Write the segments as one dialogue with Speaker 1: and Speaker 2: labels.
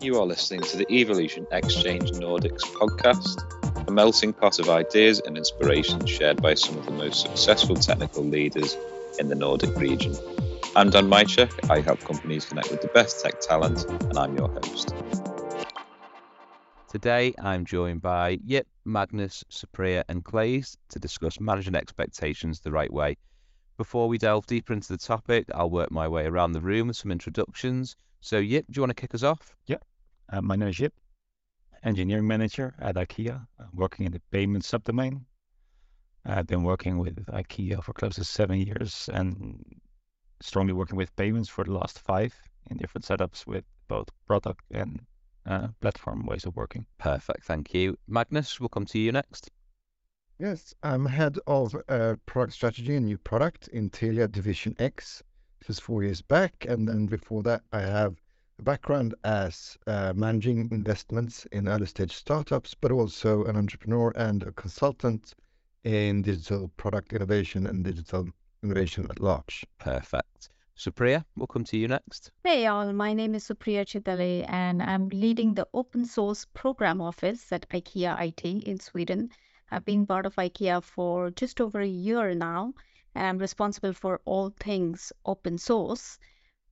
Speaker 1: You are listening to the Evolution Exchange Nordics podcast, a melting pot of ideas and inspiration shared by some of the most successful technical leaders in the Nordic region. I'm Dan Mycek. I help companies connect with the best tech talent, and I'm your host.
Speaker 2: Today, I'm joined by Jip, Magnus, Supriya, and Claes to discuss managing expectations the right way. Before we delve deeper into the topic, I'll work my way around the room with some introductions. So, Jip, do you want to kick us off?
Speaker 3: Yeah. Uh, my name is Jip, engineering manager at IKEA, working in the payment subdomain. I've been working with IKEA for close to seven years and strongly working with payments for the last five in different setups with both product and uh, platform ways of working.
Speaker 2: Perfect, thank you. Magnus, we'll come to you next.
Speaker 4: Yes, I'm head of uh, product strategy and new product in Telia Division X. This was four years back, and then before that, I have a background as uh, managing investments in early stage startups, but also an entrepreneur and a consultant in digital product innovation and digital innovation at large.
Speaker 2: Perfect. Supriya, we'll come to you next.
Speaker 5: Hey all, my name is Supriya Chitale and I'm leading the open source program office at IKEA IT in Sweden. I've been part of IKEA for just over a year now and I'm responsible for all things open source.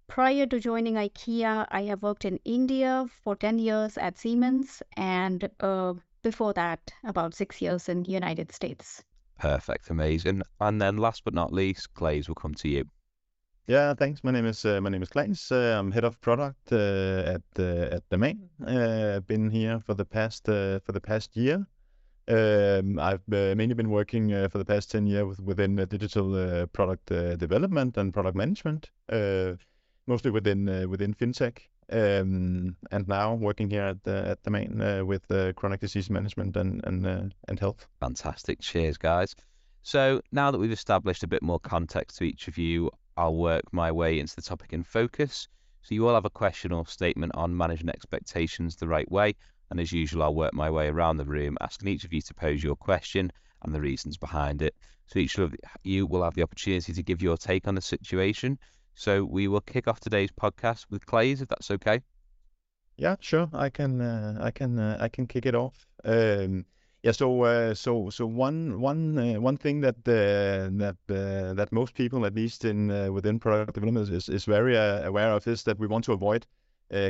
Speaker 5: Prior to joining IKEA, I have worked in India for 10 years at Siemens and uh, before that, about six years in the United States.
Speaker 2: Perfect, amazing. And then last but not least, Claes will come to you.
Speaker 6: Yeah, thanks. My name is uh, my name is Claes. Uh, I'm head of product uh, at uh, at Daman. Uh, I've been here for the past uh, for the past year. Um, I've uh, mainly been working uh, for the past ten years with, within uh, digital product development and product management, mostly within within fintech. Um, and now working here at at Daman with chronic disease management and and and health.
Speaker 2: Fantastic. Cheers, guys. So now that we've established a bit more context to each of you I'll work my way into the topic in focus. So you all have a question or statement on managing expectations the right way. And as usual, I'll work my way around the room, asking each of you to pose your question and the reasons behind it. So each of you will have the opportunity to give your take on the situation. So we will kick off today's podcast with Claes, if that's okay.
Speaker 6: Yeah, sure. I can, uh, I can, uh, I can kick it off. Um, yeah, so uh, so so one one uh, one thing that uh, that uh, that most people, at least in within product development, is is very aware of is that we want to avoid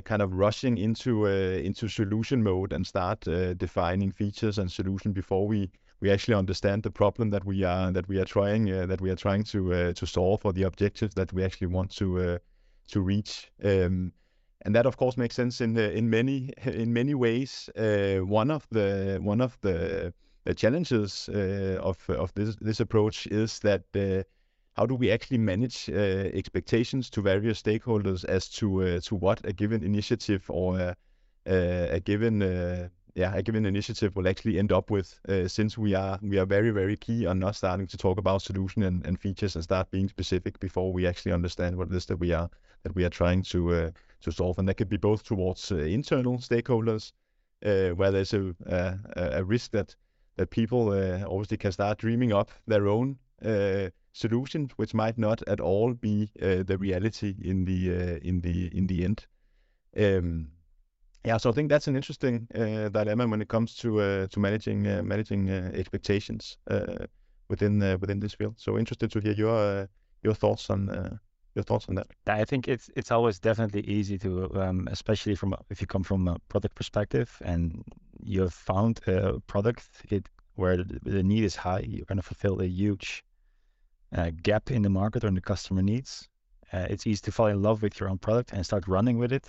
Speaker 6: kind of rushing into into solution mode and start defining features and solution before we we actually understand the problem that we are that we are trying that we are trying to to solve or the objectives that we actually want to to reach. Um, and that of course makes sense in in many in many ways. Uh, one of the one of the, the challenges uh, of of this this approach is that uh, how do we actually manage uh, expectations to various stakeholders as to uh, to what a given initiative or a, a given uh, yeah, a given initiative will actually end up with, uh, since we are we are very very key on not starting to talk about solution and, and features and start being specific before we actually understand what it is that we are that we are trying to uh, to solve, and that could be both towards uh, internal stakeholders, uh, where there's a, a, a risk that that people uh, obviously can start dreaming up their own uh, solutions, which might not at all be the reality in the in the in the end. Um, yeah, so I think that's an interesting uh, dilemma when it comes to uh, to managing uh, managing uh, expectations uh, within uh, within this field. So interested to hear your your thoughts on your thoughts on that.
Speaker 3: I think it's it's always definitely easy to, um, especially from if you come from a product perspective and you have found a product it where the need is high, you're going to fulfill a huge gap in the market or in the customer needs. it's easy to fall in love with your own product and start running with it.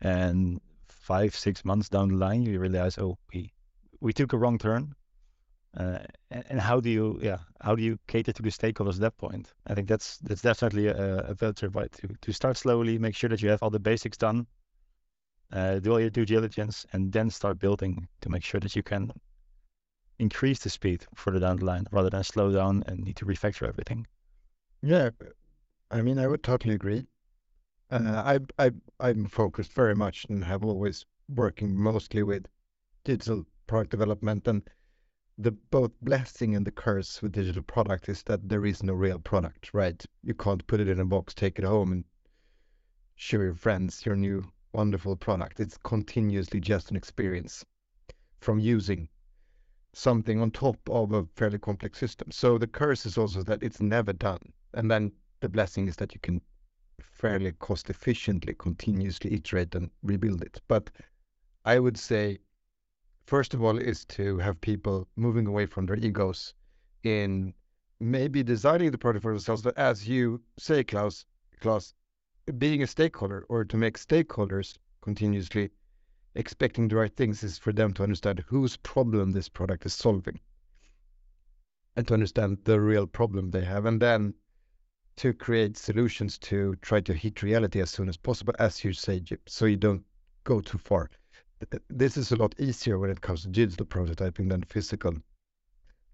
Speaker 3: And five, six months down the line, you realize, oh, we we took a wrong turn. Uh, and, and, how do you, yeah, how do you cater to the stakeholders at that point? I think that's that's definitely a, a better way to to start slowly, make sure that you have all the basics done, uh, do all your due diligence, and then start building to make sure that you can increase the speed further down the line rather than slow down and need to refactor everything.
Speaker 4: Yeah, I mean, I would totally agree. Uh, I, I, I'm focused very much and have always working mostly with digital product development and the both blessing and the curse with digital product is that there is no real product, right? You can't put it in a box, take it home, and show your friends your new wonderful product. It's continuously just an experience from using something on top of a fairly complex system. So the curse is also that it's never done. And then the blessing is that you can fairly cost efficiently continuously iterate and rebuild it. But I would say, first of all, is to have people moving away from their egos in maybe designing the product for themselves, but as you say, Claes, Claes, being a stakeholder or to make stakeholders continuously expecting the right things is for them to understand whose problem this product is solving and to understand the real problem they have and then to create solutions to try to hit reality as soon as possible as you say so you don't go too far. This is a lot easier when it comes to digital prototyping than physical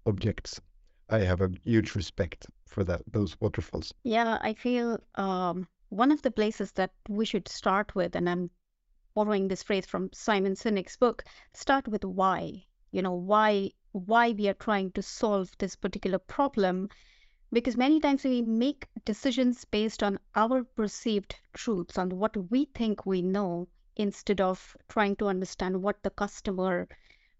Speaker 4: objects. I have a huge respect for that those waterfalls.
Speaker 5: Yeah i feel um, one of the places that we should start with and i'm borrowing this phrase from Simon Sinek's book, start with why. You know, why why we are trying to solve this particular problem because many times we make decisions based on our perceived truths on what we think we know instead of trying to understand what the customer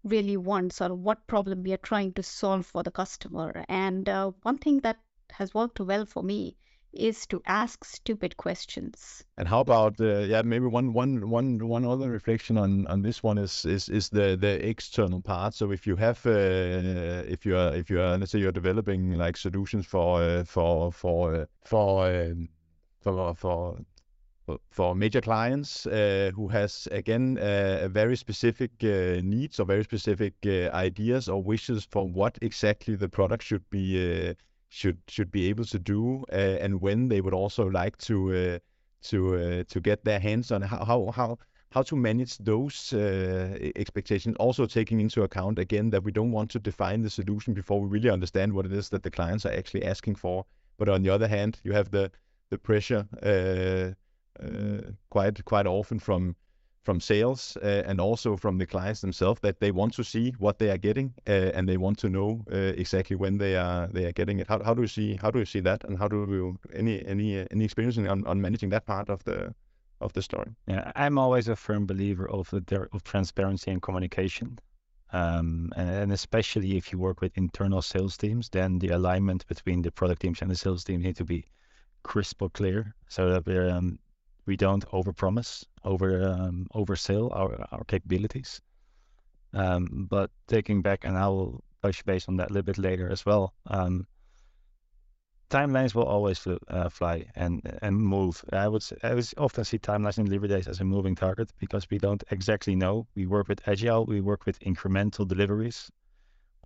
Speaker 5: really wants or what problem we are trying to solve for the customer and uh, one thing that has worked well for me is to ask stupid questions.
Speaker 6: And how about uh, yeah maybe one one one one other reflection on on this one is is is the the external part. So if you have uh, if you are if you are let's say you're developing like solutions for uh, for for uh, for, um, for for for major clients uh, who has again uh, very specific uh, needs or very specific uh, ideas or wishes for what exactly the product should be uh, should should be able to do, uh, and when they would also like to uh, to uh, to get their hands on how how how how to manage those expectations, also taking into account again that we don't want to define the solution before we really understand what it is that the clients are actually asking for. But on the other hand, you have the the pressure quite quite often from from sales uh, and also from the clients themselves that they want to see what they are getting uh, and they want to know uh, exactly when they are they are getting it. How, how do you see how do you see that and how do you any any any experience on, on managing that part of the of the story?
Speaker 3: Yeah, I'm always a firm believer of the of transparency and communication. Um, and, and, especially if you work with internal sales teams, then the alignment between the product teams and the sales team need to be crisp or clear so that um, we don't overpromise, over um, oversell our our capabilities. Um, but taking back, and I will touch base on that a little bit later as well. Um, timelines will always uh, fly and and move. I would say, I would often see timelines in delivery days as a moving target because we don't exactly know. We work with agile, we work with incremental deliveries,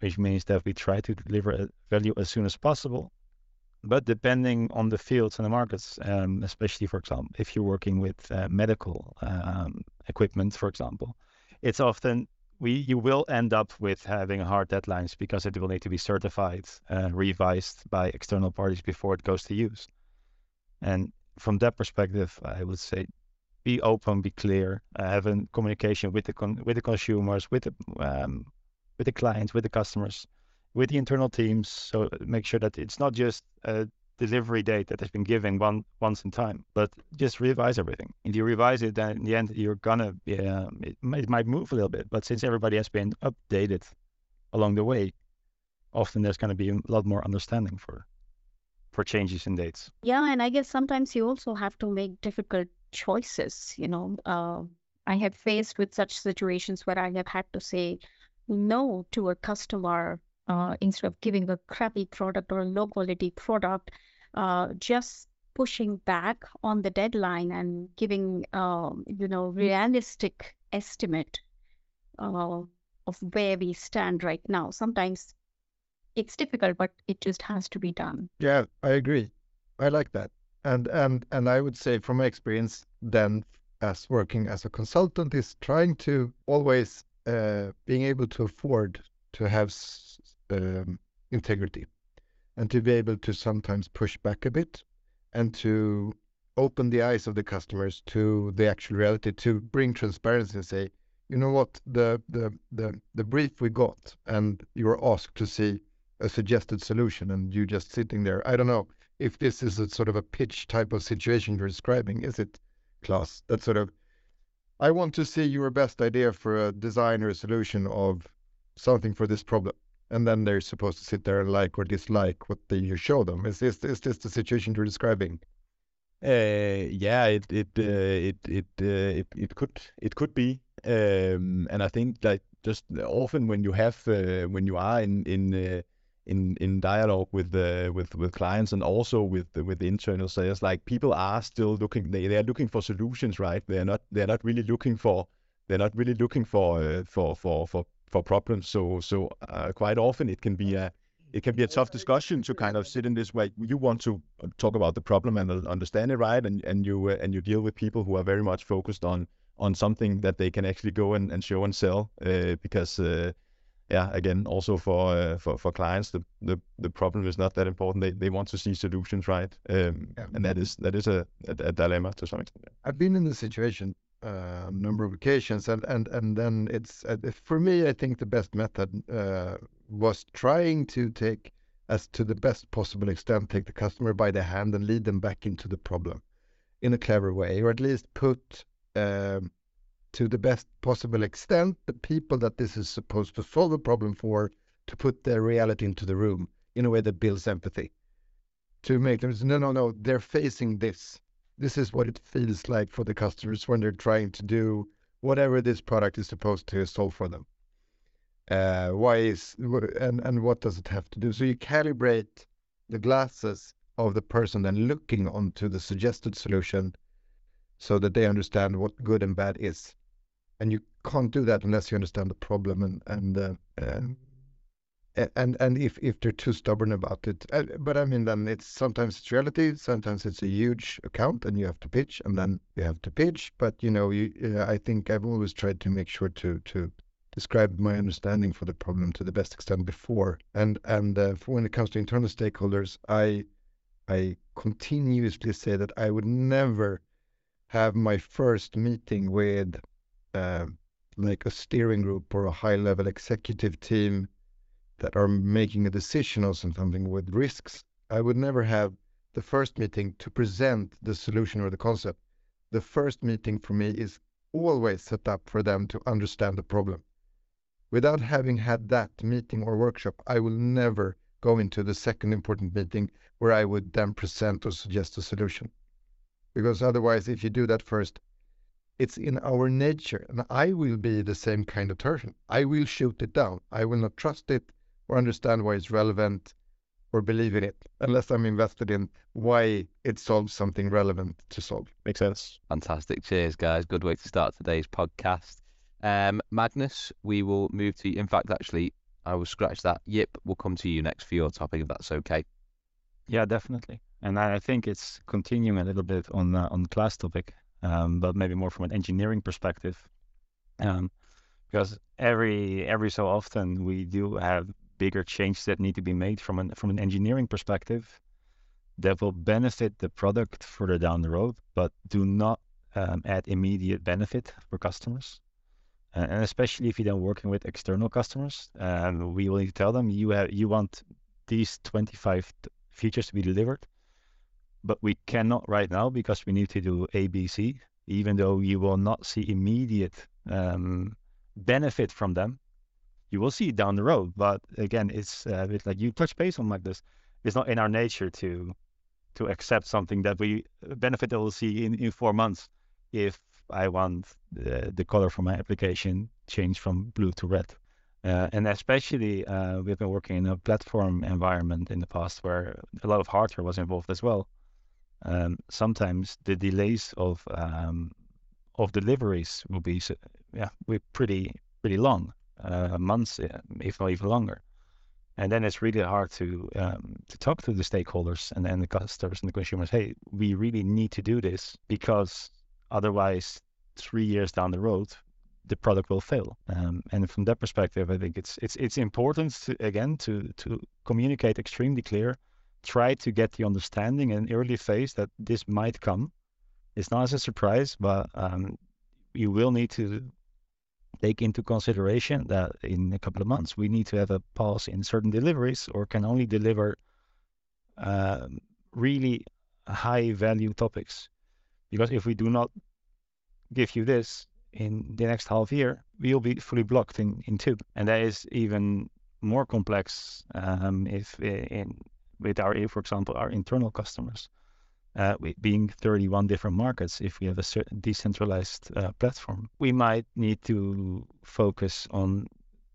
Speaker 3: which means that we try to deliver value as soon as possible, but depending on the fields and the markets, um, especially for example, if you're working with uh, medical um, equipment, for example, it's often we you will end up with having hard deadlines because it will need to be certified, uh, revised by external parties before it goes to use. And from that perspective, I would say be open, be clear, uh, have a communication with the con- with the consumers, with the um, with the clients, with the customers, with the internal teams. So make sure that it's not just a delivery date that has been given one once in time, but just revise everything. If you revise it, then in the end you're gonna uh, it, it might move a little bit, but since everybody has been updated along the way, often there's gonna be a lot more understanding for for changes in dates.
Speaker 5: Yeah, and I guess sometimes you also have to make difficult choices. You know, uh, I have faced with such situations where I have had to say no to a customer uh, instead of giving a crappy product or a low quality product, uh, just pushing back on the deadline and giving, um, you know, realistic estimate uh, of where we stand right now. Sometimes it's difficult, but it just has to be done.
Speaker 4: Yeah, I agree. I like that. And and and I would say from my experience then as working as a consultant is trying to always uh, being able to afford to have um, integrity and to be able to sometimes push back a bit and to open the eyes of the customers to the actual reality to bring transparency and say you know what? The the the, the brief we got and you were asked to see a suggested solution and you just sitting there. I don't know if this is a sort of a pitch type of situation you're describing. Is it Claes that sort of I want to see your best idea for a design or a solution of something for this problem. And then they're supposed to sit there and like or dislike what you show them. Is this is this the situation you're describing?
Speaker 6: Uh, yeah, it it uh, it it, uh, it it could it could be, um, and I think like just often when you have uh, when you are in in uh, in in dialogue with uh, with with clients and also with with internal sales, like people are still looking they, they are looking for solutions, right? They're not they're not really looking for they're not really looking for for for for for problems. So so uh, quite often it can be a it can be a tough discussion to kind of sit in this way. You want to talk about the problem and understand it, right? And and you uh, and you deal with people who are very much focused on on something that they can actually go and, and show and sell. Uh, because uh, yeah, again, also for uh, for for clients, the, the the problem is not that important. They they want to see solutions, right? Um, yeah. And that is that is a, a, a dilemma to some extent.
Speaker 4: I've been in this situation a number of occasions, and and and then it's uh, for me. I think the best method uh, was trying to take, as to the best possible extent, take the customer by the hand and lead them back into the problem, in a clever way, or at least put. Um, to the best possible extent, the people that this is supposed to solve the problem for, to put their reality into the room in a way that builds empathy. To make them no, no, no, they're facing this this is what it feels like for the customers when they're trying to do whatever this product is supposed to solve for them. Uh, why is and and what does it have to do? So you calibrate the glasses of the person then looking onto the suggested solution, so that they understand what good and bad is, and you can't do that unless you understand the problem and and uh, uh, and and if if they're too stubborn about it uh, but i mean then it's sometimes it's reality sometimes it's a huge account and you have to pitch and then you have to pitch but you know you uh, i think i've always tried to make sure to to describe my understanding for the problem to the best extent before. And and uh, when it comes to internal stakeholders i i continuously say that i would never have my first meeting with uh, like a steering group or a high level executive team that are making a decision on something with risks, I would never have the first meeting to present the solution or the concept. The first meeting for me is always set up for them to understand the problem. Without having had that meeting or workshop, I will never go into the second important meeting where I would then present or suggest a solution. Because otherwise, if you do that first, it's in our nature, and I will be the same kind of person. I will shoot it down. I will not trust it or understand why it's relevant or believe in it unless I'm invested in why it solves something relevant to solve.
Speaker 6: Makes sense.
Speaker 2: Fantastic. Cheers, guys. Good way to start today's podcast. Um, Magnus, we will move to. In fact, actually, I will scratch that. Jip, we'll come to you next for your topic if that's okay.
Speaker 3: Yeah, definitely. And I think it's continuing a little bit on uh, on the Claes topic, um, but maybe more from an engineering perspective, um, because every every so often we do have bigger changes that need to be made from an from an engineering perspective that will benefit the product further down the road, but do not um, add immediate benefit for customers. Uh, and especially if you're then working with external customers, um, we will need to tell them you have you want these 25 features to be delivered, but we cannot right now because we need to do ABC. Even though you will not see immediate um, benefit from them, you will see down the road. But again, it's uh, a bit like you touch base on like this. It's not in our nature to to accept something that we uh, benefit that we'll see in, in four months if I want the, the color for my application change from blue to red. Uh, and especially, uh, we've been working in a platform environment in the past where a lot of hardware was involved as well. Um, sometimes the delays of um, of deliveries will be yeah, we pretty pretty long uh, months, uh, if not even longer. And then it's really hard to um, to talk to the stakeholders and then the customers and the consumers. Hey, we really need to do this because otherwise, three years down the road, the product will fail. Um, and from that perspective, I think it's it's it's important to again to to communicate extremely clear. Try to get the understanding in early phase that this might come. It's not as a surprise, but um, you will need to take into consideration that in a couple of months we need to have a pause in certain deliveries or can only deliver uh, really high value topics. Because if we do not give you this, in the next half year, we'll be fully blocked in, in two. And that is even more complex um, if in with our, for example, our internal customers, uh, being 31 different markets, if we have a certain decentralized uh, platform, we might need to focus on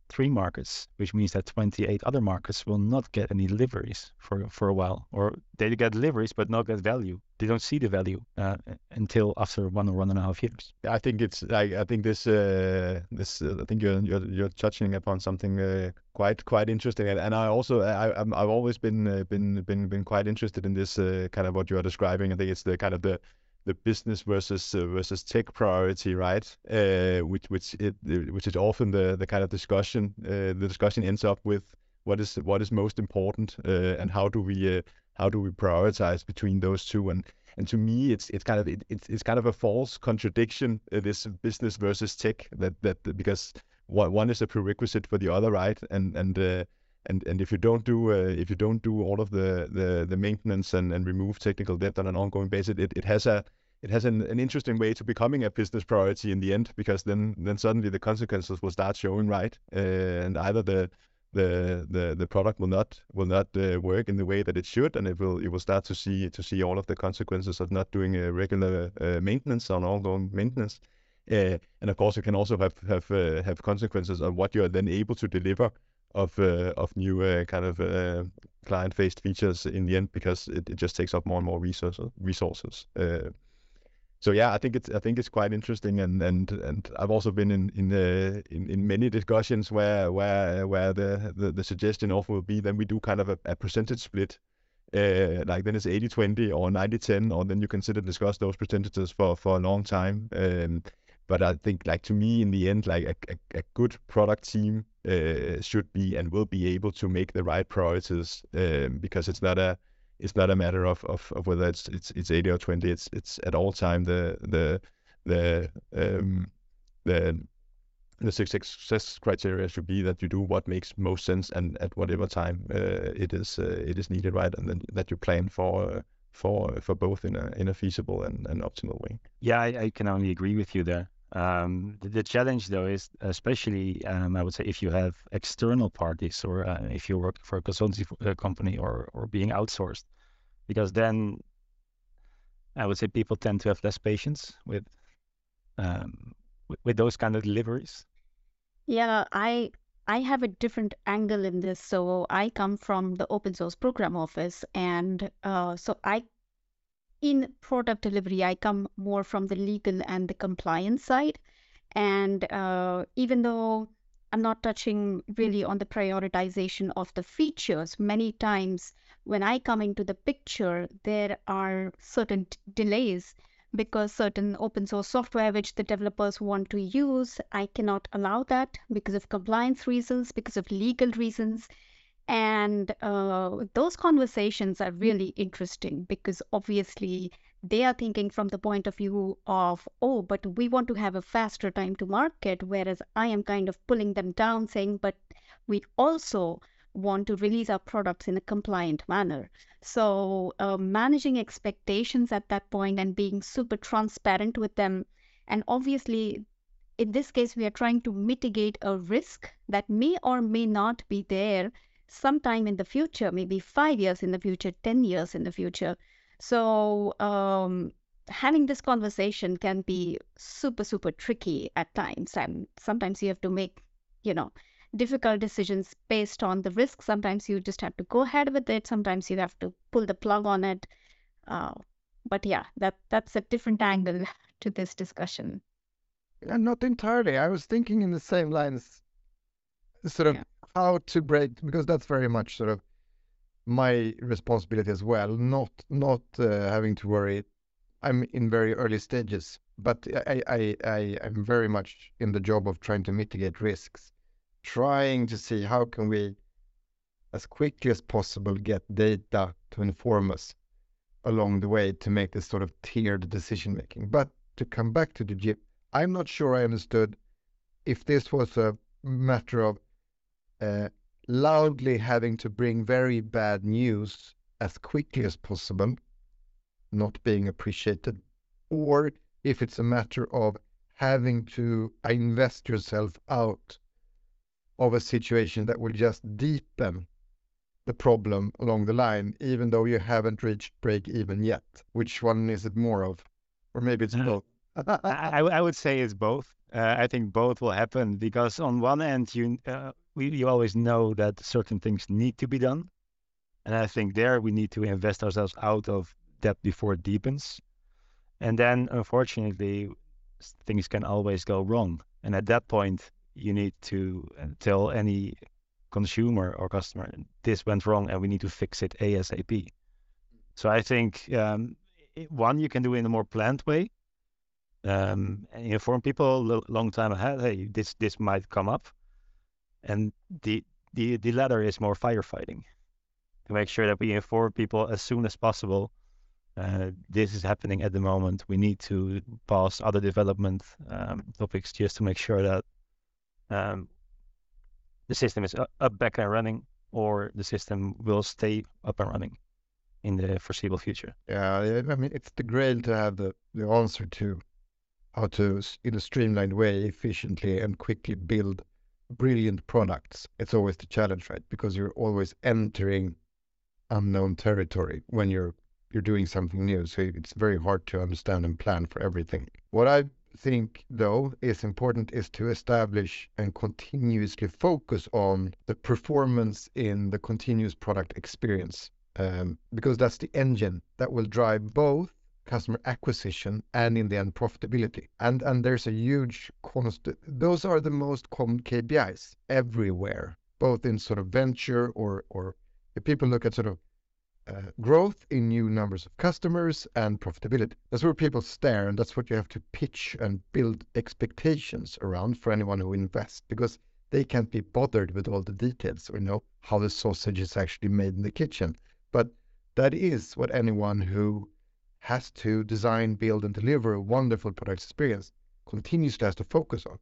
Speaker 3: three markets, which means that 28 other markets will not get any deliveries for, for a while, or they get deliveries but not get value. They don't see the value uh, until after one or one and a half years.
Speaker 6: I think it's like I think this uh, this uh, I think you're, you're you're touching upon something uh, quite quite interesting, and, and I also I i have always been uh, been been been quite interested in this uh, kind of what you are describing. I think it's the kind of the the business versus uh, versus tech priority, right? Uh, which which it which is often the the kind of discussion uh, the discussion ends up with what is what is most important uh, and how do we uh, how do we prioritize between those two and and to me it's it's kind of it, it's, it's kind of a false contradiction uh, this business versus tech that that because one, one is a prerequisite for the other right and and and and if you don't do uh, if you don't do all of the the, the maintenance and, and remove technical debt on an ongoing basis, it, it has a it has an, an interesting way to becoming a business priority in the end because then then suddenly the consequences will start showing right? Uh, and either the the the the product will not will not uh, work in the way that it should and it will you will start to see to see all of the consequences of not doing a regular uh, maintenance on ongoing maintenance. Uh, and of course it can also have have uh, have consequences on what you are then able to deliver of uh, of new uh, kind of uh, client-faced features in the end because it, it just takes up more and more resources. Resources. So yeah, I think it's I think it's quite interesting, and and and I've also been in in in, in many discussions where where where the, the, the suggestion often will be then we do kind of a, a percentage split. Uh, like then it's 80-20 or 90-10 or then you can sit and discuss those percentages for for a long time um, but I think like to me in the end like a, a, a good product team uh, should be and will be able to make the right priorities um, because it's not a it's not a matter of, of, of whether it's it's it's 80 or 20 it's it's at all time the the the um, the the success criteria should be that you do what makes most sense and at whatever time uh, it is uh, it is needed right? And then that you plan for for for both in a in a feasible and, and optimal way.
Speaker 3: Yeah I, I can only agree with you there um, the, the, challenge, though, is especially um, I would say if you have external parties or uh, if you work for a consultancy uh, company or or being outsourced, because then I would say people tend to have less patience with um, with, with those kind of deliveries.
Speaker 5: Yeah, I I have a different angle in this. So I come from the open source program office, and uh, so I in product delivery, I come more from the legal and the compliance side. And uh, even though I'm not touching really on the prioritization of the features, many times when I come into the picture, there are certain delays because certain open source software which the developers want to use, I cannot allow that because of compliance reasons, because of legal reasons. And uh, those conversations are really interesting because obviously they are thinking from the point of view of, oh, but we want to have a faster time to market. Whereas I am kind of pulling them down, saying, but we also want to release our products in a compliant manner. So, uh, managing expectations at that point and being super transparent with them. And obviously, in this case, we are trying to mitigate a risk that may or may not be there sometime in the future, maybe five years in the future, 10 years in the future. So, um, having this conversation can be super, super tricky at times. And sometimes you have to make, you know, difficult decisions based on the risk. Sometimes you just have to go ahead with it. Sometimes you have to pull the plug on it. Uh, but yeah, that that's a different angle to this discussion.
Speaker 4: And not entirely. I was thinking in the same lines, sort of yeah how to break because that's very much sort of my responsibility as well. Not not uh, having to worry. I'm in very early stages, but I, I I am very much in the job of trying to mitigate risks, trying to see how can we, as quickly as possible, get data to inform us along the way to make this sort of tiered decision making. But to come back to the Jip, I'm not sure I understood if this was a matter of uh, loudly having to bring very bad news as quickly as possible, not being appreciated, or if it's a matter of having to invest yourself out of a situation that will just deepen the problem along the line, even though you haven't reached break even yet? Which one is it more of? Or maybe it's both.
Speaker 3: I, I would say it's both. Uh, I think both will happen because on one end, you uh, we, you always know that certain things need to be done, and I think there we need to invest ourselves out of debt before it deepens, and then unfortunately, things can always go wrong, and at that point, you need to uh, tell any consumer or customer this went wrong and we need to fix it ASAP. So I think um, one you can do in a more planned way um, and inform people a long time ahead. Hey, this this might come up, and the the the latter is more firefighting to make sure that we inform people as soon as possible. Uh, this is happening at the moment. We need to pause other development um, topics just to make sure that um, the system is up, back and running, or the system will stay up and running in the foreseeable future.
Speaker 4: Yeah, I mean, it's the grail to have the, the answer to how to, in a streamlined way, efficiently and quickly build brilliant products. It's always the challenge, right? Because you're always entering unknown territory when you're you're doing something new. So it's very hard to understand and plan for everything. What I think, though, is important is to establish and continuously focus on the performance in the continuous product experience, um, because that's the engine that will drive both customer acquisition and in the end profitability. And and there's a huge constant. Those are the most common KPIs everywhere, both in sort of venture or or if people look at sort of uh, growth in new numbers of customers and profitability. That's where people stare, and that's what you have to pitch and build expectations around for anyone who invests, because they can't be bothered with all the details or know how the sausage is actually made in the kitchen. But that is what anyone who has to design, build, and deliver a wonderful product experience continuously has to focus on.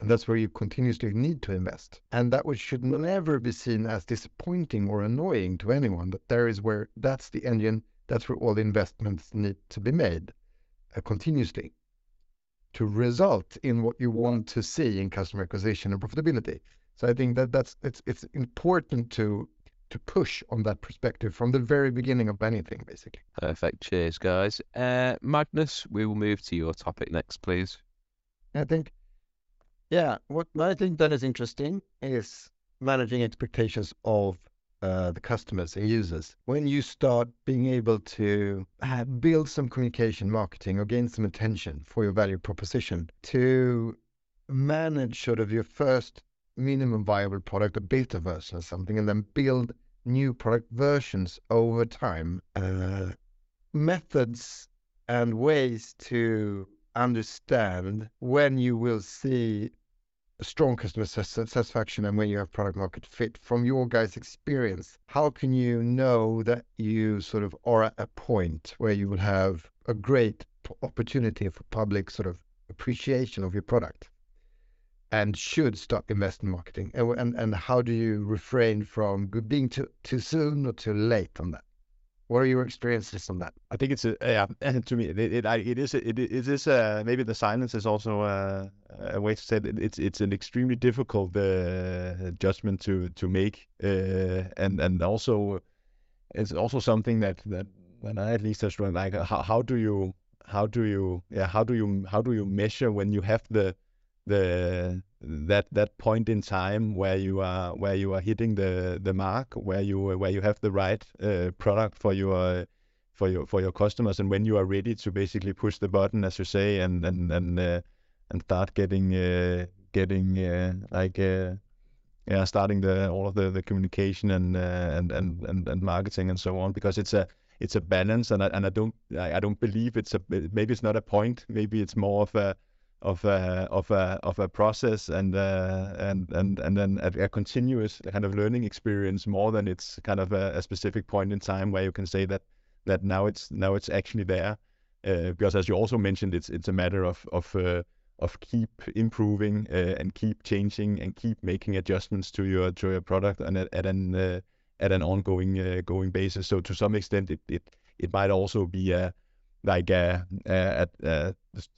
Speaker 4: And that's where you continuously need to invest. And that which should never be seen as disappointing or annoying to anyone. That there is where that's the engine, that's where all the investments need to be made uh, continuously to result in what you want to see in customer acquisition and profitability. So I think that that's it's it's important to to push on that perspective from the very beginning of anything, basically.
Speaker 2: Perfect. Cheers, guys. Uh, Magnus, we will move to your topic next, please.
Speaker 4: I think, yeah, what I think that is interesting is managing expectations of uh, the customers and users. When you start being able to uh, build some communication marketing or gain some attention for your value proposition to manage sort of your first minimum viable product, a beta version or something, and then build new product versions over time. Uh, methods and ways to understand when you will see strong customer satisfaction and when you have product market fit from your guys' experience. How can you know that you sort of are at a point where you will have a great opportunity for public sort of appreciation of your product? And should start invest in marketing? And, and, and how do you refrain from being too, too soon or too late on that? What are your experiences on that?
Speaker 6: I think it's a yeah. To me, it it, it is it, it is uh, maybe the silence is also a, a way to say that it's it's an extremely difficult uh, judgment to to make, uh, and and also it's also something that that when I at least have struggled like how how do you how do you yeah how do you how do you measure when you have the the that that point in time where you are where you are hitting the the mark where you where you have the right uh, product for your for your for your customers and when you are ready to basically push the button as you say and and and uh, and start getting uh, getting uh, like uh, yeah starting the all of the, the communication and, uh, and and and and marketing and so on because it's a it's a balance and I, and I don't I, I don't believe it's a maybe it's not a point maybe it's more of a of a of a of a process and uh, and and and then a, a, continuous kind of learning experience more than it's kind of a, a, specific point in time where you can say that that now it's now it's actually there. Uh, because as you also mentioned it's it's a matter of of uh, of keep improving uh, and keep changing and keep making adjustments to your to your product and at, at an uh, at an ongoing uh, going basis. So to some extent it, it it might also be a like a, a, a,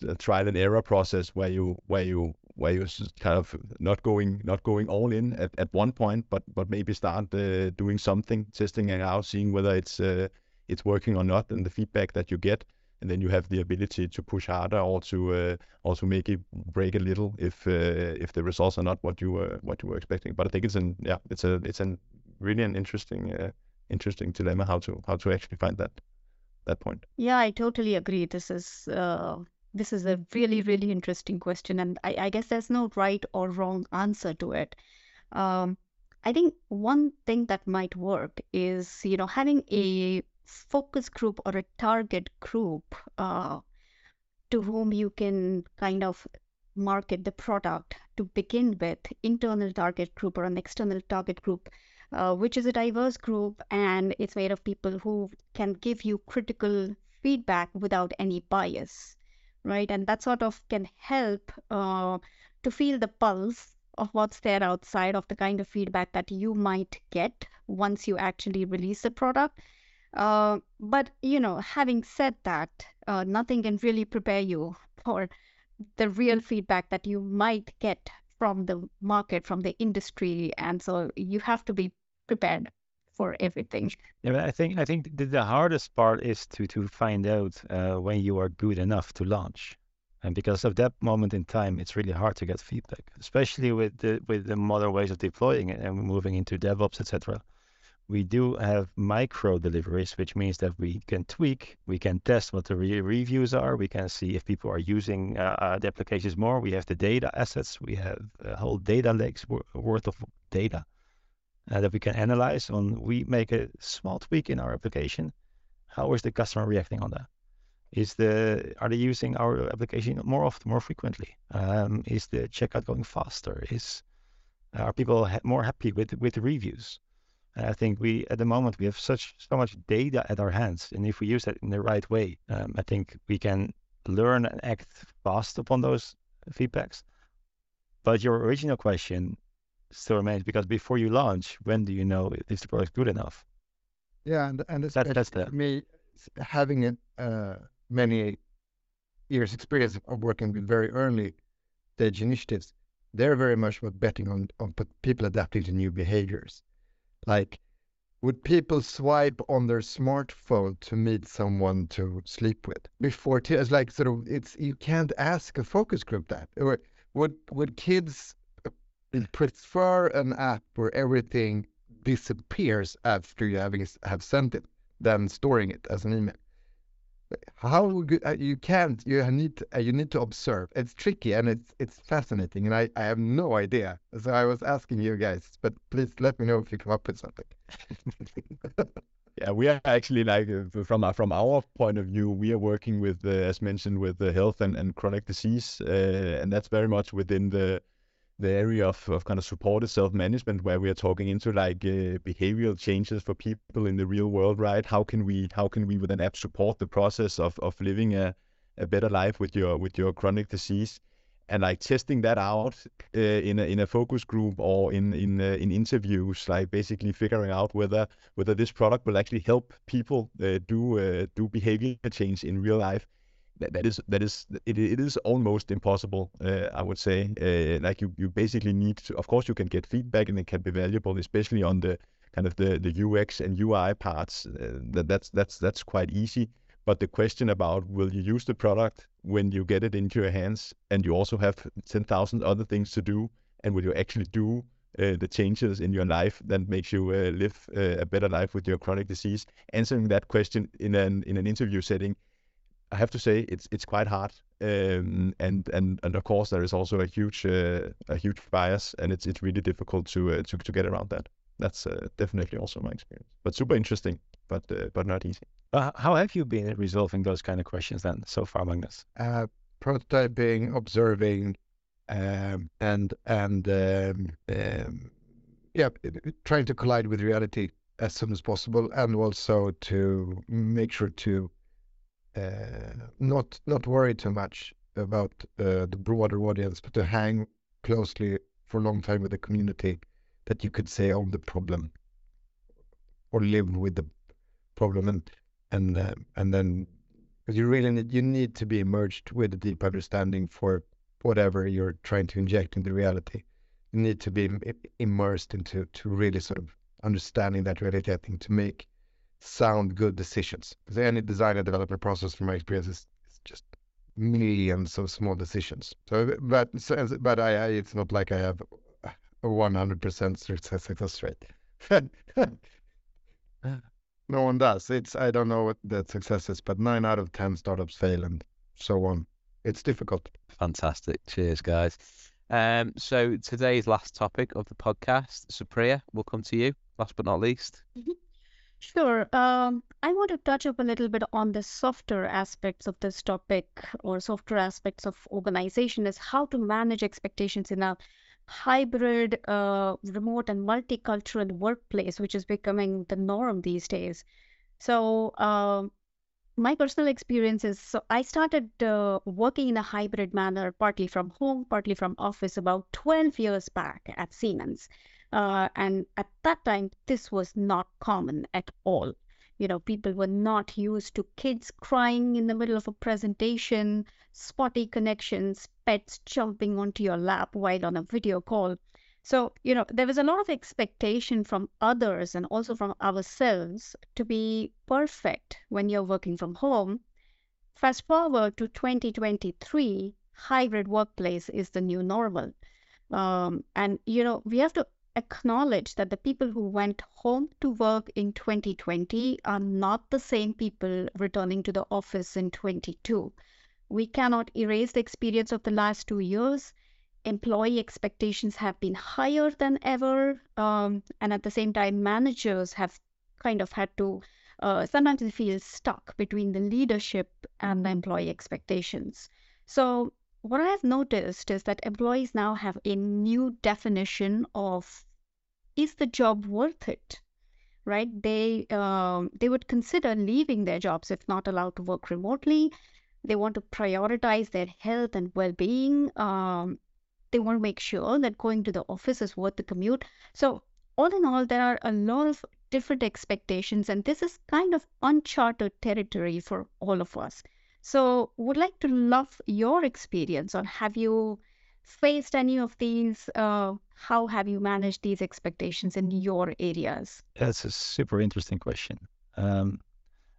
Speaker 6: a trial and error process where you where you where you're kind of not going not going all in at, at one point, but but maybe start uh, doing something, testing it out, seeing whether it's uh, it's working or not, and the feedback that you get, and then you have the ability to push harder or to uh, or to make it break a little if uh, if the results are not what you were what you were expecting. But I think it's an yeah it's a it's an really an interesting uh, interesting dilemma how to how to actually find that that point.
Speaker 5: Yeah, I totally agree. This is uh, this is a really, really interesting question, and I, I guess there's no right or wrong answer to it. Um, I think one thing that might work is, you know, having a focus group or a target group uh, to whom you can kind of market the product to begin with, internal target group or an external target group, uh, which is a diverse group and it's made of people who can give you critical feedback without any bias right? And that sort of can help uh, to feel the pulse of what's there outside of the kind of feedback that you might get once you actually release the product. Uh, but you know, having said that, uh, nothing can really prepare you for the real feedback that you might get from the market, from the industry, and so you have to be prepared for everything.
Speaker 3: Yeah, but I think I think the, the hardest part is to to find out uh, when you are good enough to launch, and because of that moment in time, it's really hard to get feedback, especially with the with the modern ways of deploying it and moving into DevOps, etc. We do have micro deliveries, which means that we can tweak, we can test what the re- reviews are, we can see if people are using uh, uh the applications more. We have the data assets, we have a whole data lakes worth of data uh, that we can analyze on we make a small tweak in our application. How is the customer reacting on that? Is the are they using our application more often, more frequently? Um, is the checkout going faster? Is are people ha- more happy with with the reviews? And I think we at the moment we have such so much data at our hands, and if we use that in the right way, um, I think we can learn and act fast upon those feedbacks. But your original question still remains because before you launch, when do you know if the product is good enough?
Speaker 4: Yeah, and and
Speaker 3: that, that's the
Speaker 4: me having a, uh, many years experience of working with very early stage initiatives. They're very much about betting on on people adapting to new behaviors. Like, would people swipe on their smartphone to meet someone to sleep with before? T- it's like sort of it's you can't ask a focus group that. Or would would kids uh, prefer an app where everything disappears after you having have sent it than storing it as an email. How good uh, you can't you need uh, you need to observe. It's tricky and it's it's fascinating and I, I have no idea. So I was asking you guys, but please let me know if you come up with something.
Speaker 6: yeah, we are actually like uh, from our, from our point of view, we are working with uh, as mentioned with the health and, and chronic disease, uh, and that's very much within the the area of, of kind of supported self-management where we are talking into like uh, behavioral changes for people in the real world right? How can we how can we with an app support the process of, of living a, a better life with your with your chronic disease? And like testing that out uh, in a in a focus group or in in uh, in interviews like basically figuring out whether whether this product will actually help people uh, do uh, do behavior change in real life that, that is that is it, it is almost impossible uh, i would say. Uh, like you you basically need to of course you can get feedback and it can be valuable especially on the kind of the the ux and ui parts. Uh, that that's that's that's quite easy. But the question about will you use the product when you get it into your hands and you also have 10,000 other things to do and will you actually do uh, the changes in your life that makes you uh, live uh, a better life with your chronic disease? Answering that question in an in an interview setting I have to say it's it's quite hard, um, and and and of course there is also a huge uh, a huge bias, and it's it's really difficult to uh, to to get around that. That's uh, definitely also my experience, but super interesting, but uh, but not easy.
Speaker 3: how have you been resolving those kind of questions then so far, Magnus?
Speaker 4: Uh, prototyping, observing, um, and and um, um, yeah, trying to collide with reality as soon as possible, and also to make sure to uh, not not worry too much about uh, the broader audience, but to hang closely for a long time with the community that you could say own the problem or live with the problem and and uh, and then because you really need you need to be immersed with a deep understanding for whatever you're trying to inject into reality. You need to be immersed into to really sort of understanding that reality. I think to make sound good decisions because any design and development process, from my experience, is, is just millions of small decisions. So, but so, but I, I it's not like I have a 100% success rate. no one does. It's I don't know what the success is, but nine out of ten startups fail and so on. It's difficult.
Speaker 2: Fantastic. Cheers, guys. Um, so today's last topic of the podcast, Supriya, we'll come to you. Last but not least.
Speaker 5: Sure. Um, I want to touch up a little bit on the softer aspects of this topic or softer aspects of organization is how to manage expectations in a hybrid, uh, remote, and multicultural workplace, which is becoming the norm these days. So, uh, my personal experience is so I started uh, working in a hybrid manner, partly from home, partly from office, about 12 years back at Siemens. Uh, and at that time, this was not common at all. You know, people were not used to kids crying in the middle of a presentation, spotty connections, pets jumping onto your lap while on a video call. So, you know, there was a lot of expectation from others and also from ourselves to be perfect when you're working from home. Fast forward to 2023, hybrid workplace is the new normal. Um, and, you know, we have to acknowledge that the people who went home to work in 2020 are not the same people returning to the office in 22. We cannot erase the experience of the last two years. Employee expectations have been higher than ever. Um, and at the same time, managers have kind of had to uh, sometimes they feel stuck between the leadership and the employee expectations. So, what I have noticed is that employees now have a new definition of is the job worth it? Right? They um, they would consider leaving their jobs if not allowed to work remotely. They want to prioritize their health and well-being. Um, they want to make sure that going to the office is worth the commute. So all in all, there are a lot of different expectations, and this is kind of uncharted territory for all of us. So, would like to love your experience on have you faced any of these? Uh, how have you managed these expectations in your areas?
Speaker 3: That's a super interesting question. Um,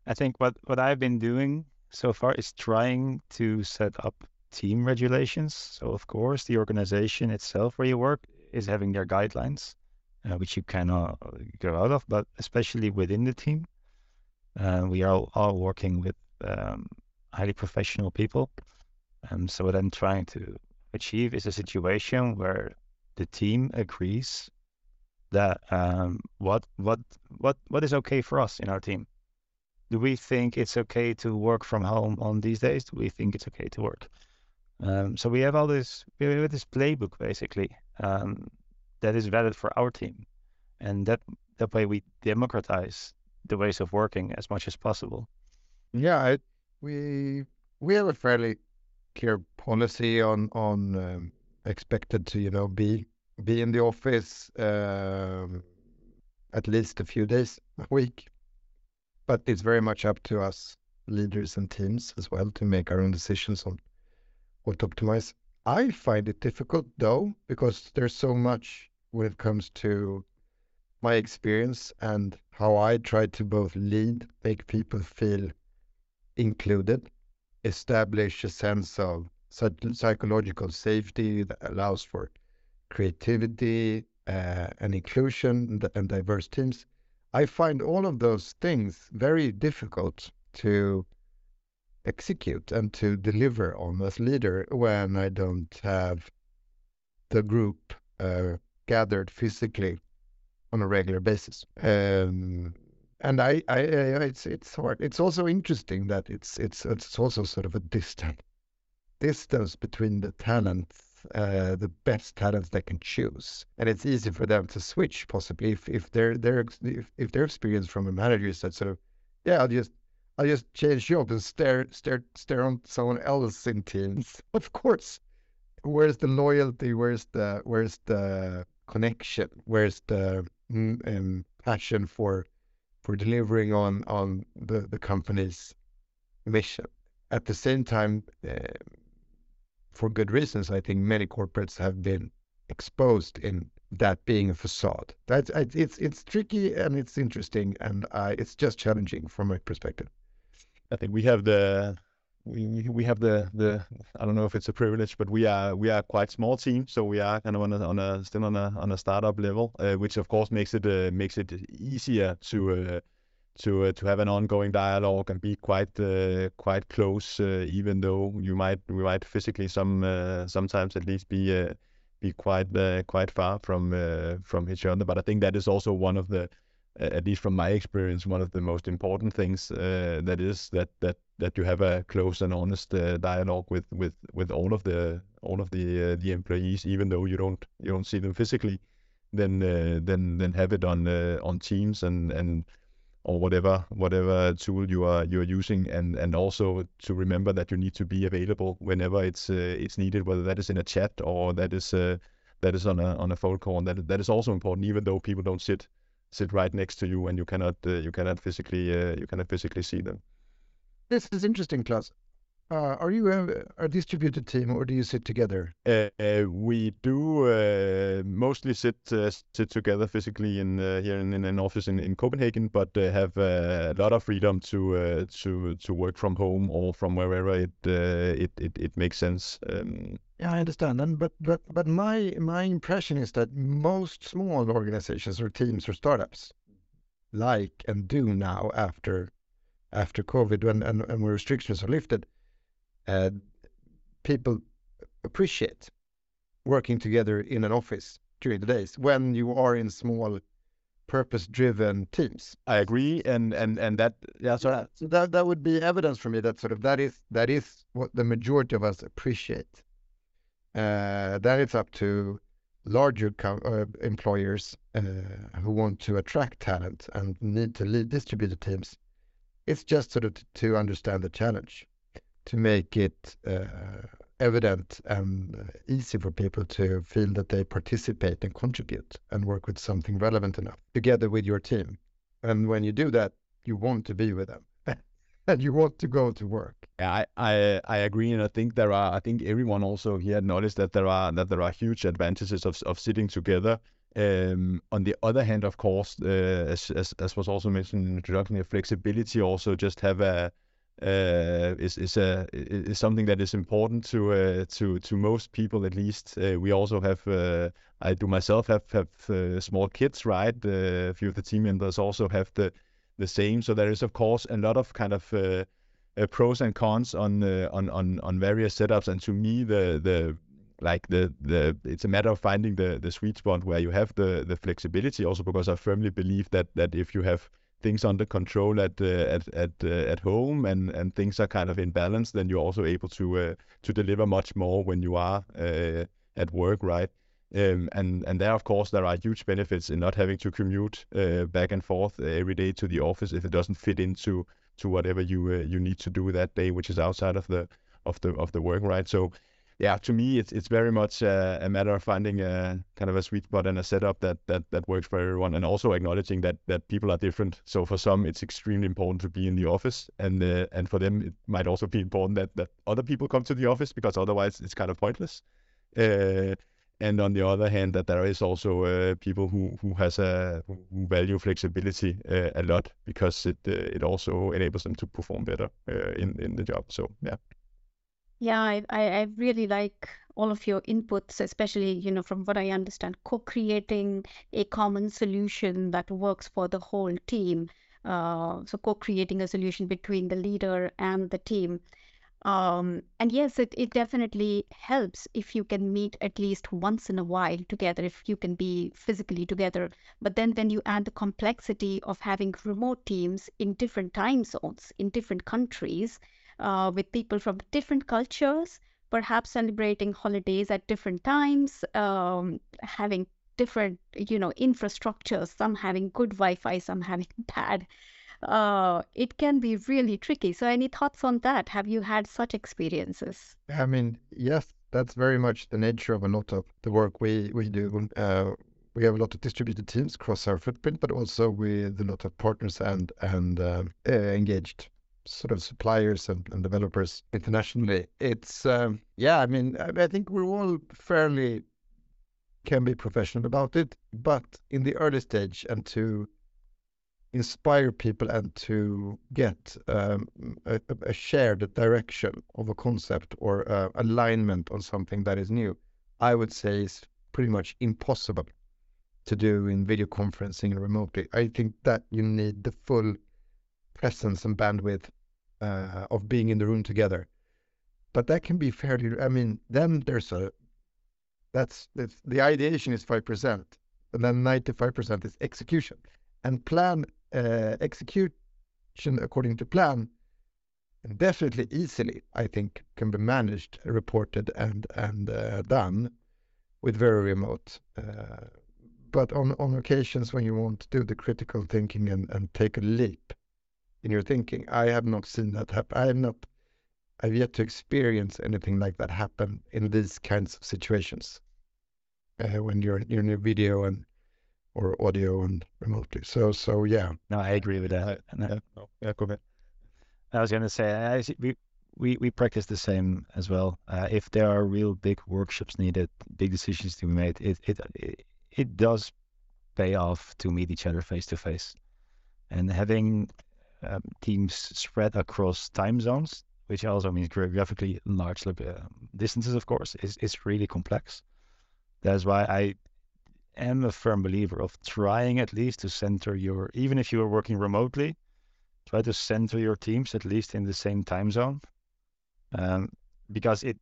Speaker 3: I think what, what I've been doing so far is trying to set up team regulations. So, of course, the organization itself where you work is having their guidelines, uh, which you cannot go out of, but especially within the team, uh, we are all, all working with um, highly professional people. Um, so, what I'm trying to achieve is a situation where the team agrees that um, what what what what is okay for us in our team. Do we think it's okay to work from home on these days? Do we think it's okay to work? Um, so we have all this we have this playbook basically um, that is valid for our team, and that that way we democratize the ways of working as much as possible.
Speaker 4: Yeah, I, we we have a fairly clear policy on on um, expected to you know be be in the office um, at least a few days a week, but it's very much up to us leaders and teams as well to make our own decisions on what to optimize. I find it difficult though because there's so much when it comes to my experience and how I try to both lead, make people feel included, establish a sense of psychological safety that allows for creativity uh, and inclusion and diverse teams. I find all of those things very difficult to execute and to deliver on as leader when I don't have the group uh, gathered physically on a regular basis. Um, and I, I, I, it's it's hard. It's also interesting that it's it's it's also sort of a distant distance between the talents, uh, the best talents they can choose, and it's easy for them to switch possibly if if their their if, if their experience from a manager is that sort of yeah I'll just I'll just change job and stare stare stare on someone else in teams. Of course, where's the loyalty? Where's the where's the connection? Where's the mm, um, passion for for delivering on on the the company's mission. at the same time, uh, for good reasons, I think many corporates have been exposed in that being a facade. That's it's it's tricky and it's interesting and it's just challenging from my perspective.
Speaker 6: I think we have the we we have the the I don't know if it's a privilege, but we are we are quite small team, so we are kind of on a, on a still on a on a startup level, uh, which of course makes it uh, makes it easier to uh, to uh, to have an ongoing dialogue and be quite uh, quite close, uh, even though you might we might physically some sometimes at least be be quite quite far from from each other. But I think that is also one of the at least from my experience, one of the most important things uh, that is that that that you have a close and honest uh, dialogue with with with all of the all of the uh, the employees, even though you don't you don't see them physically. Then then then have it on on Teams and and or whatever whatever tool you are you are using and and also to remember that you need to be available whenever it's uh, it's needed whether that is in a chat or that is uh, that is on a on a phone call. That that is also important even though people don't sit sit right next to you and you cannot uh, you cannot physically uh, you cannot physically see them.
Speaker 4: This is interesting Claes uh, are you a, a, distributed team or do you sit together?
Speaker 6: Uh, uh, we do uh, mostly sit uh, sit together physically in uh, here in, in, an office in, in Copenhagen, but have a lot of freedom to to to work from home or from wherever it it, it, it makes sense. Um,
Speaker 4: yeah, I understand. And but but but my my impression is that most small organizations or teams or startups like and do now after after COVID when and, and when restrictions are lifted uh, people appreciate working together in an office during the days when you are in small purpose-driven teams.
Speaker 6: I agree, and and and that
Speaker 4: yeah. So, that, so that that would be evidence for me that sort of that is that is what the majority of us appreciate. Uh, then it's up to larger uh, employers uh, who want to attract talent and need to lead distributed teams. It's just sort of to understand the challenge to make it uh, evident and uh, easy for people to feel that they participate and contribute and work with something relevant enough together with your team. And when you do that, you want to be with them and you want to go to work.
Speaker 6: I, I I agree, and I think there are. I think everyone also here noticed that there are that there are huge advantages of of sitting together. Um, on the other hand, of course, uh, as, as as was also mentioned in the introduction, flexibility also just have a is is something that is important to uh, to to most people at least. Uh, we also have uh, I do myself have have uh, small kids, right? Uh, a few of the team members also have the same. So there is of course a lot of kind of pros and cons on on on on various setups. And to me, the the like the the it's a matter of finding the the sweet spot where you have the the flexibility. Also because I firmly believe that that if you have things under control at uh, at at uh, at home and and things are kind of in balance, then you're also able to uh, to deliver much more when you are at work, right? Um, and and there, of course, there are huge benefits in not having to commute uh, back and forth every day to the office if it doesn't fit into to whatever you uh, you need to do that day, which is outside of the of the of the work, right? So yeah, to me, it's it's very much uh, a matter of finding a kind of a sweet spot and a setup that that that works for everyone, and also acknowledging that that people are different. So for some, it's extremely important to be in the office, and uh, and for them, it might also be important that that other people come to the office because otherwise it's kind of pointless. Uh, and on the other hand, that there is also uh, people who who has a who value flexibility uh, a lot because it uh, it also enables them to perform better in in the job. So yeah.
Speaker 5: Yeah, I, I, really like all of your inputs, especially, you know, from what I understand, co-creating a common solution that works for the whole team. Uh, so co-creating a solution between the leader and the team. Um, and yes, it, it definitely helps if you can meet at least once in a while together, if you can be physically together. But then when you add the complexity of having remote teams in different time zones, in different countries, uh, with people from different cultures, perhaps celebrating holidays at different times, um, having different, you know, infrastructures, some having good Wi-Fi, some having bad. Uh, it can be really tricky. So, any thoughts on that? Have you had such experiences?
Speaker 4: I mean, yes, that's very much the nature of a lot of the work we we do. Uh, we have a lot of distributed teams across our footprint, but also with a lot of partners and and uh, engaged sort of suppliers and, and developers internationally. It's um, yeah, I mean, I, I think we're all fairly can be professional about it, but in the early stage and to inspire people and to get um, a, a, shared direction of a concept or uh, alignment on something that is new, I would say is pretty much impossible to do in video conferencing remotely. I think that you need the full presence and bandwidth uh, of being in the room together. But that can be fairly. I mean, then there's a that's, the ideation is five percent, and then ninety five percent is execution. And plan uh, execution according to plan, and definitely easily, I think, can be managed, reported, and and uh, done with very remote. Uh, but on on occasions when you want to do the critical thinking and, and take a leap in your thinking, I have not seen that happen. I have not. I've yet to experience anything like that happen in these kinds of situations uh, when you're, you're in a video and or audio and remotely. So so yeah.
Speaker 3: No, I agree with that.
Speaker 6: I, yeah, no, yeah, go ahead.
Speaker 3: I was going to say I, we we we practice the same as well. Uh, if there are real big workshops needed, big decisions to be made, it it it, it does pay off to meet each other face to face, and having um, teams spread across time zones, which also means geographically large uh, distances, of course, is is really complex. That's why I am a firm believer of trying at least to center your, even if you are working remotely, try to center your teams at least in the same time zone, um, because it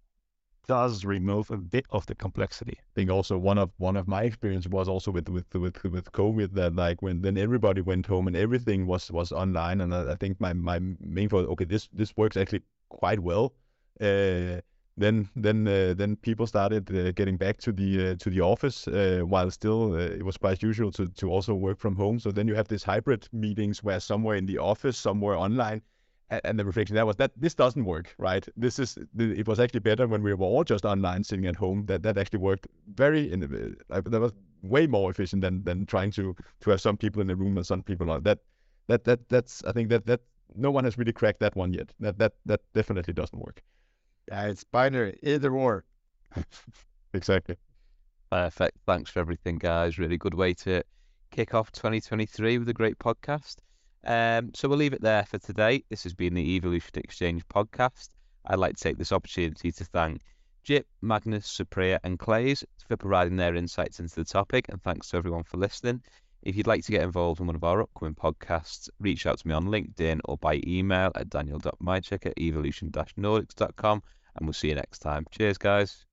Speaker 3: does remove a bit of the complexity.
Speaker 6: I think also one of one of my experience was also with with with with COVID that like when then everybody went home and everything was was online and I, I think my my main thought okay this this works actually quite well. Uh, then then uh, then people started uh, getting back to the uh, to the office uh, while still uh, it was quite usual to to also work from home. So then you have these hybrid meetings where somewhere in the office, somewhere online, and, and the reflection there was that this doesn't work, right? This is it was actually better when we were all just online sitting at home. That that actually worked very in uh, that was way more efficient than than trying to to have some people in the room and some people not. That that that that's I think that that no one has really cracked that one yet. That that that definitely doesn't work.
Speaker 4: Yeah, it's binary, either or.
Speaker 6: exactly.
Speaker 2: Perfect. Thanks for everything, guys. Really good way to kick off 2023 with a great podcast. Um, so we'll leave it there for today. This has been the Evolution Exchange podcast. I'd like to take this opportunity to thank Jip, Magnus, Supriya, and Claes for providing their insights into the topic, and thanks to everyone for listening. If you'd like to get involved in one of our upcoming podcasts, reach out to me on LinkedIn or by email at daniel.mycek at evolution-nordics.com and we'll see you next time. Cheers, guys.